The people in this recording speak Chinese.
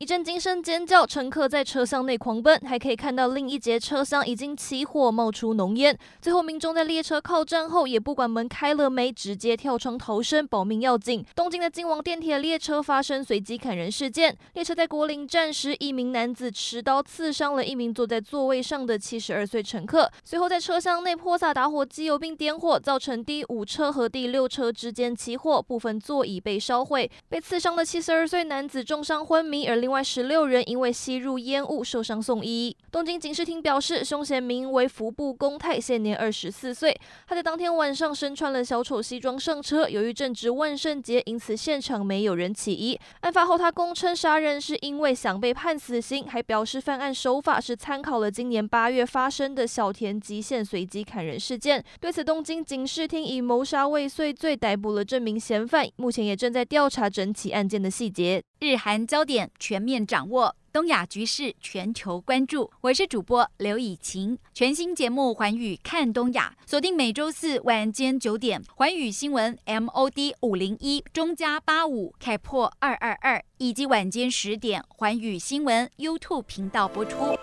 一阵惊声尖叫，乘客在车厢内狂奔，还可以看到另一节车厢已经起火，冒出浓烟。最后，民众在列车靠站后也不管门开了没，直接跳窗逃生，保命要紧。东京的京王电铁列车发生随机砍人事件，列车在国林站时，一名男子持刀刺伤了一名坐在座位上的七十二岁乘客，随后在车厢内泼洒打火机油并点火，造成第五车和第六车之间起火，部分座椅被烧毁。被刺伤的七十二岁男子重伤昏迷，而另另外十六人因为吸入烟雾受伤送医。东京警视厅表示，凶嫌名为服部公太，现年二十四岁。他在当天晚上身穿了小丑西装上车，由于正值万圣节，因此现场没有人起疑。案发后，他供称杀人是因为想被判死刑，还表示犯案手法是参考了今年八月发生的小田急线随机砍人事件。对此，东京警视厅以谋杀未遂罪逮捕了这名嫌犯，目前也正在调查整起案件的细节。日韩焦点全面掌握，东亚局势全球关注。我是主播刘以晴，全新节目《环宇看东亚》，锁定每周四晚间九点，《环宇新闻》MOD 五零一中加八五开破二二二，以及晚间十点，《环宇新闻》YouTube 频道播出。